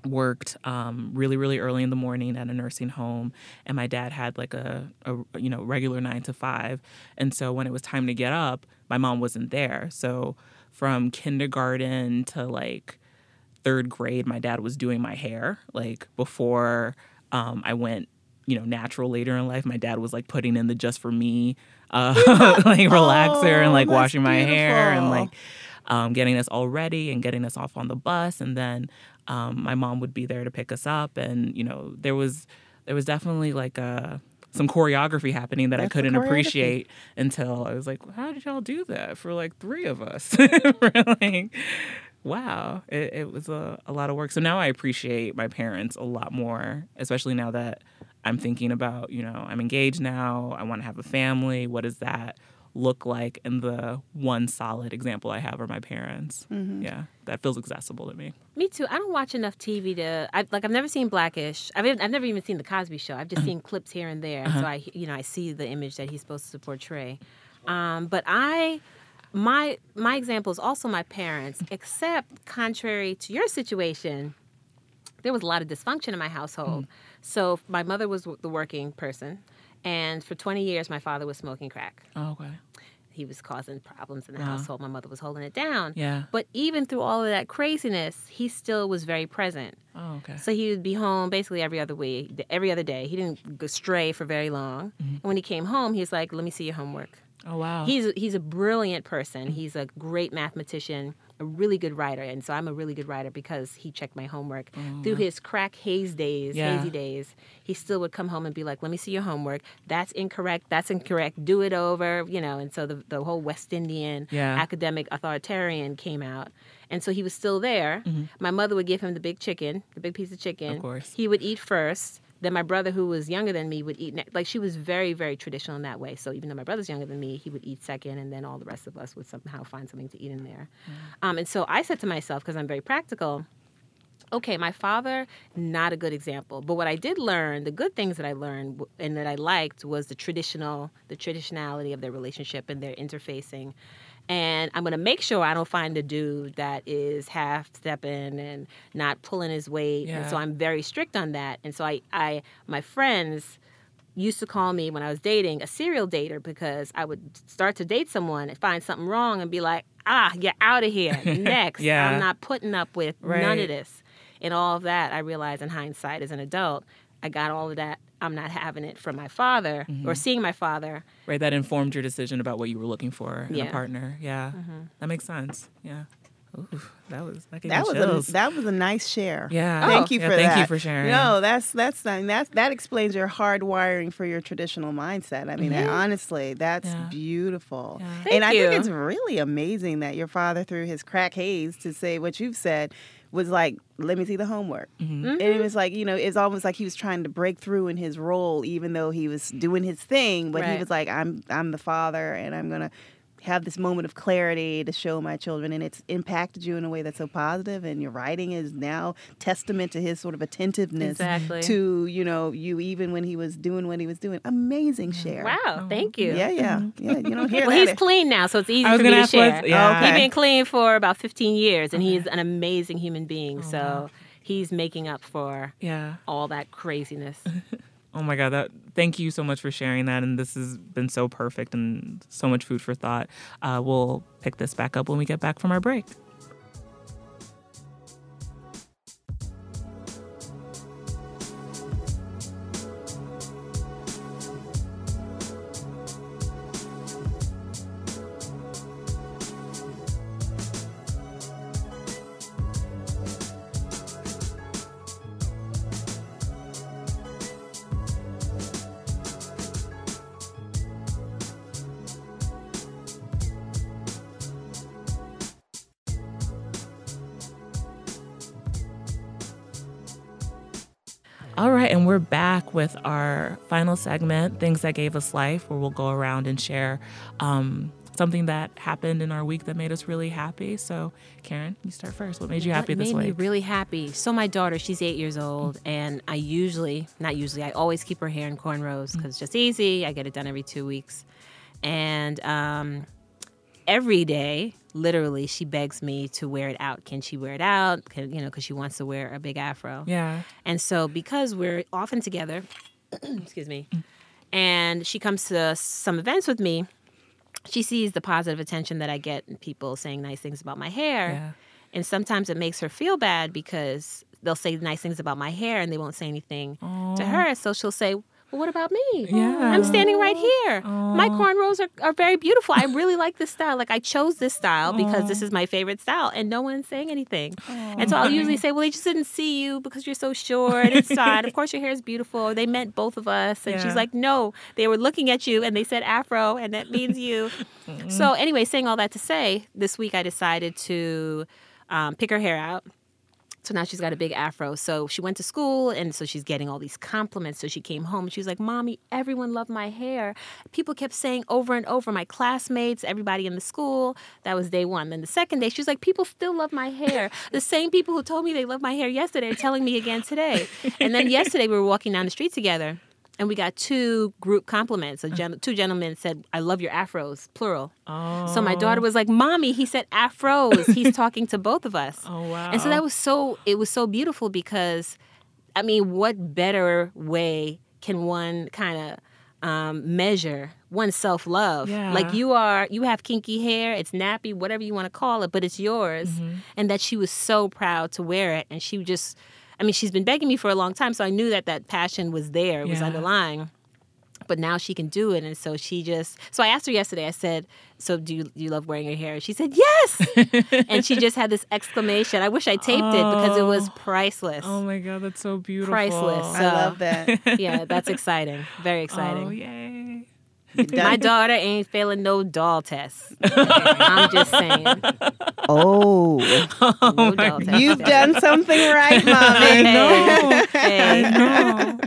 worked um, really really early in the morning at a nursing home and my dad had like a, a you know regular nine to five and so when it was time to get up my mom wasn't there so from kindergarten to like third grade, my dad was doing my hair. Like before um, I went, you know, natural later in life, my dad was like putting in the just for me, uh, like relaxer oh, and like washing my beautiful. hair and like um, getting us all ready and getting us off on the bus. And then um, my mom would be there to pick us up. And, you know, there was there was definitely like a some choreography happening that I That's the couldn't appreciate until I was like, how did y'all do that for like three of us? Like, wow, it, it was a, a lot of work. So now I appreciate my parents a lot more, especially now that I'm thinking about, you know, I'm engaged now, I want to have a family. What does that look like? And the one solid example I have are my parents. Mm-hmm. Yeah, that feels accessible to me. Me too. I don't watch enough TV to I, like. I've never seen Blackish. I've I've never even seen the Cosby Show. I've just uh-huh. seen clips here and there. So uh-huh. I you know I see the image that he's supposed to portray. Um, but I my my example is also my parents. Except contrary to your situation, there was a lot of dysfunction in my household. Hmm. So my mother was the working person, and for 20 years my father was smoking crack. Oh, okay. He was causing problems in the household. My mother was holding it down. Yeah. But even through all of that craziness, he still was very present. Oh, okay. So he would be home basically every other week, every other day. He didn't go stray for very long. Mm-hmm. And when he came home, he was like, "Let me see your homework." Oh, wow. He's he's a brilliant person. He's a great mathematician, a really good writer, and so I'm a really good writer because he checked my homework through his crack haze days, Yeah. hazy days. He still would come home and be like, "Let me see your homework. That's incorrect. That's incorrect. Do it over." You know, and so the the whole West Indian Yeah. academic authoritarian came out. And so he was still there. My mother would give him the big chicken, the big piece of chicken. Mm-hmm. Of course. He would eat first. Then my brother, who was younger than me, would eat. Like she was very, very traditional in that way. So even though my brother's younger than me, he would eat second, and then all the rest of us would somehow find something to eat in there. Um, and so I said to myself, because I'm very practical, okay, my father, not a good example. But what I did learn, the good things that I learned and that I liked was the traditional, the traditionality of their relationship and their interfacing. And I'm going to make sure I don't find a dude that is half stepping and not pulling his weight. And so I'm very strict on that. And so I, I, my friends used to call me when I was dating a serial dater because I would start to date someone and find something wrong and be like, ah, you're out of here. Next. Yeah. I'm not putting up with none of this. And all of that, I realized in hindsight as an adult, I got all of that. I'm not having it from my father Mm-hmm. or seeing my father. right that informed your decision about what you were looking for in Yeah. Mm-hmm. a partner yeah that makes sense yeah Ooh, that was that, gave That me was chills. a that was a nice share. Yeah. Thank Oh. you Yeah, for thank that. you for sharing. No, that's that's that that explains your hard wiring for your traditional mindset. I mean, honestly, that's Yeah. beautiful. Yeah. Thank and I you. think it's really amazing that your father, through his crack haze, to say what you've said, was like, "Let me see the homework." Mm-hmm. And it was like, you know, it's almost like he was trying to break through in his role, even though he was doing his thing. But he was like, "I'm I'm the father, and I'm gonna." Have this moment of clarity to show my children and it's impacted you in a way that's so positive and your writing is now testament to his sort of attentiveness Exactly. to you know you even when he was doing what he was doing amazing share Wow, oh, thank you. yeah yeah mm-hmm. yeah you don't hear Well, that he's clean now, so it's easy for me gonna to ask share. what's- yeah. Okay. He's been clean for about 15 years, and he's an amazing human being. Oh, so he's making up for yeah all that craziness. Oh my god, that thank you so much for sharing that and this has been so perfect and so much food for thought. Uh, we'll pick this back up when we get back from our break. With our final segment, Things That Gave Us Life, where we'll go around and share um, something that happened in our week that made us really happy. So, Karen, you start first. What made you happy what this made me really happy. So my daughter, she's eight years old, and I usually, not usually, I always keep her hair in cornrows because it's just easy. I get it done every two weeks, and um, every day, literally, she begs me to wear it out. Can she wear it out? Can, you know, because she wants to wear a big afro. yeah. And so, because we're often together, excuse me, and she comes to some events with me, she sees the positive attention that I get and people saying nice things about my hair. Yeah. And sometimes it makes her feel bad because they'll say nice things about my hair and they won't say anything to her. So she'll say, well, what about me? Yeah. I'm standing right here. My cornrows are, are very beautiful. I really like this style. Like I chose this style because this is my favorite style, and no one's saying anything. And so I'll usually say, well, they just didn't see you because you're so short. It's fine. Of course, your hair is beautiful. They meant both of us. And Yeah. she's like, no, they were looking at you and they said afro, and that means you. so anyway, saying all that to say, this week I decided to um, pick her hair out. So now she's got a big afro. So she went to school and so she's getting all these compliments. So she came home and she was like, Mommy, everyone loved my hair. People kept saying over and over, my classmates, everybody in the school. That was day one. Then the second day, she was like, People still love my hair. the same people who told me they loved my hair yesterday are telling me again today. And then yesterday, we were walking down the street together. And we got two group compliments. A gen- two gentlemen said, I love your afros, plural. Oh. So my daughter was like, "Mommy, he said afros. He's talking to both of us." Oh, wow. And so that was so it was so beautiful because, I mean, what better way can one kind of um, measure one's self love? Yeah. Like you are, you have kinky hair, it's nappy, whatever you want to call it, but it's yours. Mm-hmm. And that she was so proud to wear it, and she just. I mean, she's been begging me for a long time, so I knew that that passion was there, it was Yeah. underlying but now she can do it and so she just so i asked her yesterday i said so do you, do you love wearing your hair she said yes and she just had this exclamation i wish i taped it because it was oh. priceless Oh my god, that's so beautiful. Priceless. So, I love that. yeah that's exciting very oh, exciting Oh yay. my daughter ain't failing no doll tests i'm just saying Oh, no oh doll tests you've done something right, mommy. No. Hey. no.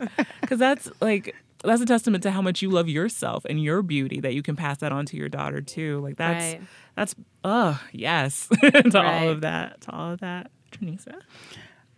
Because that's like that's a testament to how much you love yourself and your beauty that you can pass that on to your daughter too. Like that's Right. that's oh yes to all of that to all of that. Trenesa.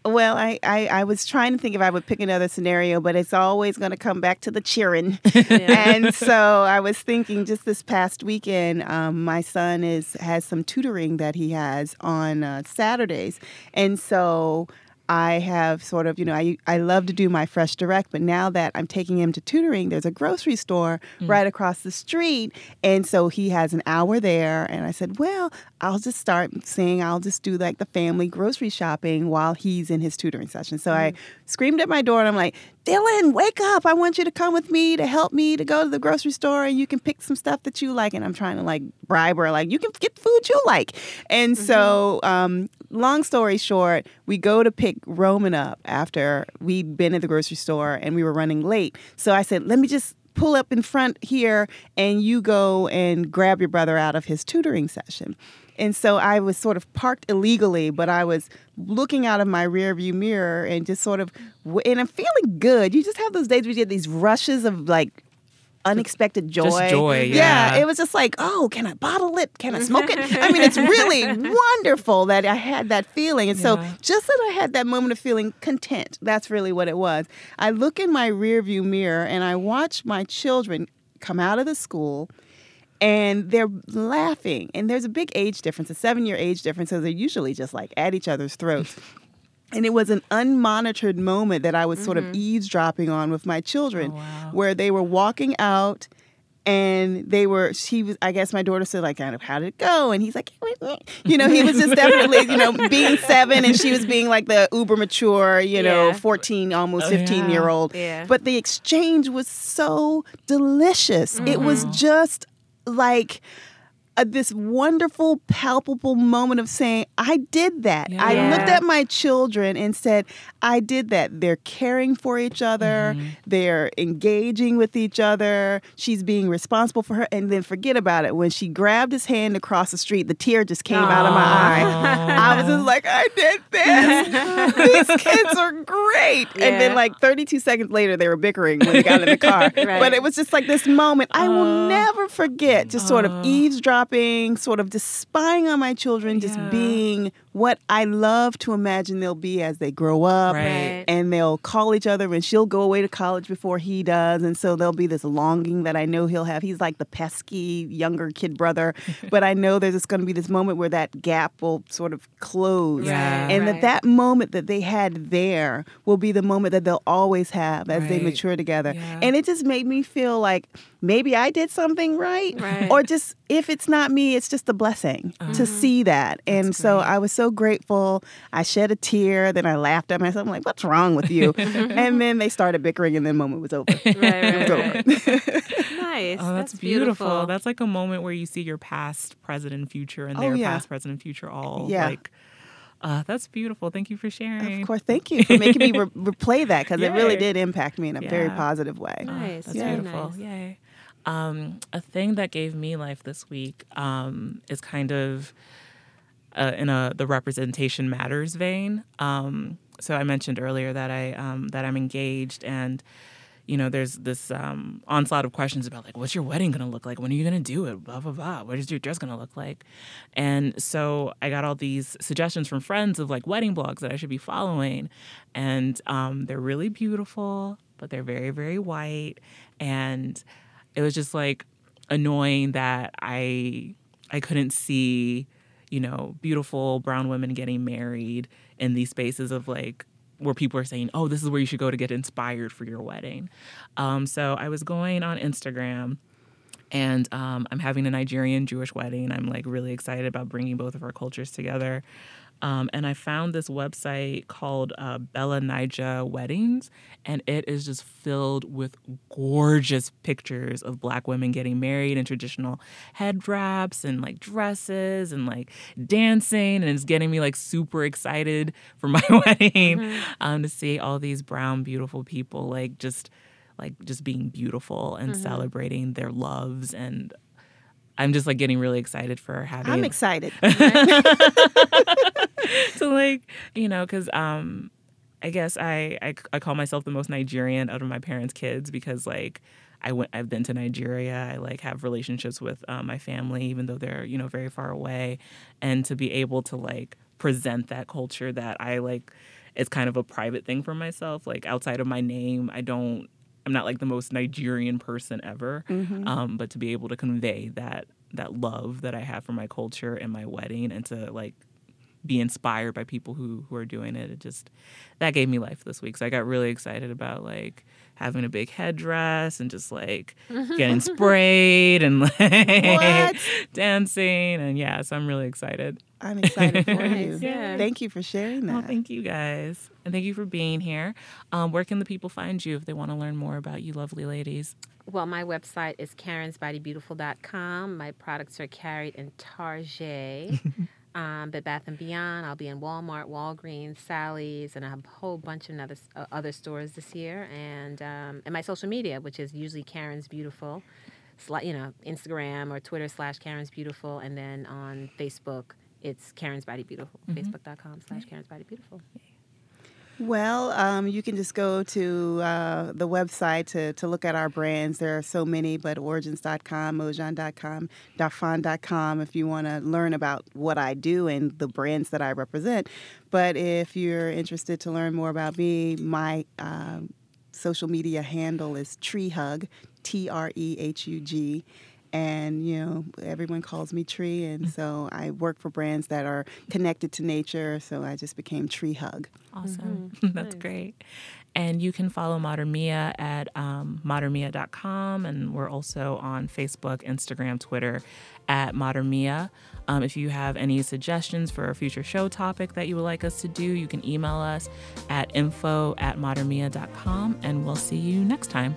Well, I, I, I was trying to think if I would pick another scenario, but it's always going to come back to the cheering. and so I was thinking just this past weekend, um, my son is has some tutoring that he has on uh, Saturdays, and so. I have sort of, you know, I, I love to do my FreshDirect, but now that I'm taking him to tutoring, there's a grocery store mm. right across the street. And so he has an hour there. And I said, well, I'll just start saying I'll just do like the family grocery shopping while he's in his tutoring session. So I mm. screamed at my door and I'm like, Dylan, wake up. I want you to come with me to help me to go to the grocery store and you can pick some stuff that you like. And I'm trying to like bribe her, like, you can get food you like. And so, mm-hmm. um, long story short, we go to pick Roman up after we'd been at the grocery store and we were running late. So I said, let me just pull up in front here and you go and grab your brother out of his tutoring session. And so I was sort of parked illegally, but I was looking out of my rearview mirror and just sort of, and I'm feeling good. You just have those days where you get these rushes of like unexpected joy. Just joy, mm-hmm. yeah. it was just like, oh, can I bottle it? Can I smoke it? I mean, it's really wonderful that I had that feeling. And so just that I had that moment of feeling content, that's really what it was. I look in my rearview mirror and I watch my children come out of the school and they're laughing. And there's a big age difference, a seven year age difference, so they're usually just like at each other's throats. And it was an unmonitored moment that I was sort of mm-hmm. eavesdropping on with my children, Oh, wow. where they were walking out and they were she was i guess my daughter said like kind of how did it go and he's like you know he was just definitely you know being seven and she was being like the uber mature you know Yeah. 14 almost Oh, 15 year old Yeah. but the exchange was so delicious it was mm-hmm. just like uh, this wonderful, palpable moment of saying, I did that. I looked at my children and said, I did that. They're caring for each other, they're engaging with each other. She's being responsible for her. And then forget about it. When she grabbed his hand across the street, the tear just came out of my eye. I was just like, I did this. These kids are great. And then, like 32 seconds later, they were bickering when they got in the car. But it was just like this moment I will never forget. Just sort of Uh. Sort of just spying on my children, just Yeah. being what I love to imagine they'll be as they grow up. Right. And they'll call each other, and she'll go away to college before he does. And so there'll be this longing that I know he'll have. He's like the pesky younger kid brother. but I know there's just going to be this moment where that gap will sort of close. Yeah. And that Right. that moment that they had there will be the moment that they'll always have as they mature together. Yeah. And it just made me feel like maybe I did something right. Right. Or just if it's not me, it's just a blessing to uh-huh. see that. And so great. I was so so grateful. I shed a tear. Then I laughed at myself. I'm like, what's wrong with you? and then they started bickering, and then the moment was over. Right, right, It was right. nice. Oh, that's, beautiful. That's like a moment where you see your past, present, and future, and Oh, their yeah. past, present, and future all Yeah. like. Uh, that's beautiful. Thank you for sharing. Of course, thank you for making me re- replay that because it really did impact me in a very positive way. Oh, Nice. that's Very beautiful. nice. Yay. Um, a thing that gave me life this week um, is kind of uh, in a the representation matters vein. Um, so I mentioned earlier that I um, that I'm engaged and you know there's this um, onslaught of questions about like what's your wedding gonna look like? When are you gonna do it? Blah blah blah. What is your dress gonna look like? And so i got all these suggestions from friends of like wedding blogs that i should be following. And um, they're really beautiful but they're very very white. And it was just like annoying that i i couldn't see you know beautiful brown women getting married in these spaces of like where people are saying, "Oh, this is where you should go to get inspired for your wedding." Um, so I was going on Instagram, and um, I'm having a Nigerian Jewish wedding. I'm like really excited about bringing both of our cultures together. Um, and I found this website called uh, BellaNaija Weddings, and it is just filled with gorgeous pictures of Black women getting married in traditional head wraps and like dresses and like dancing, and it's getting me like super excited for my wedding um, to see all these brown, beautiful people like just like just being beautiful and celebrating their loves and. I'm just like getting really excited for having I'm excited. so like you know because um i guess I, I i call myself the most nigerian out of my parents kids because like i went i've been to nigeria. I like have relationships with um, my family even though they're you know very far away. And to be able to like present that culture that i like it's kind of a private thing for myself like outside of my name i don't i'm not like the most nigerian person ever. Um, but to be able to convey that that love that i have for my culture and my wedding and to like be inspired by people who who are doing it. It just that gave me life this week. So I got really excited about like having a big headdress and just like getting sprayed and like dancing and yeah. So I'm really excited. I'm excited for you. yeah. Thank you for sharing that. Well, thank you guys, and thank you for being here. Um, where can the people find you if they want to learn more about you, lovely ladies? Well, my website is karensbodybeautiful.com. My products are carried in Target, um, Bed Bath and Beyond. I'll be in Walmart, Walgreens, Sally's, and a whole bunch of other uh, other stores this year. And um, and my social media, which is usually Karen's Beautiful, sli- you know, Instagram or Twitter slash Karen's Beautiful, and then on Facebook. It's Karen's Body Beautiful. Facebook.com slash Karen's Body Beautiful. Well, um, you can just go to uh, the website to, to look at our brands. There are so many, but origins.com, ojon.com, darphin.com if you want to learn about what I do and the brands that I represent. But if you're interested to learn more about me, my um, social media handle is treehug, T R E H U G. And, you know, everyone calls me Tree. And so I work for brands that are connected to nature. So I just became Tree Hug. Awesome. That's great. And you can follow mater mea at um, matermea.com. And we're also on Facebook, Instagram, Twitter at mater mea. Um, if you have any suggestions for a future show topic that you would like us to do, you can email us at info at matermea.com. And we'll see you next time.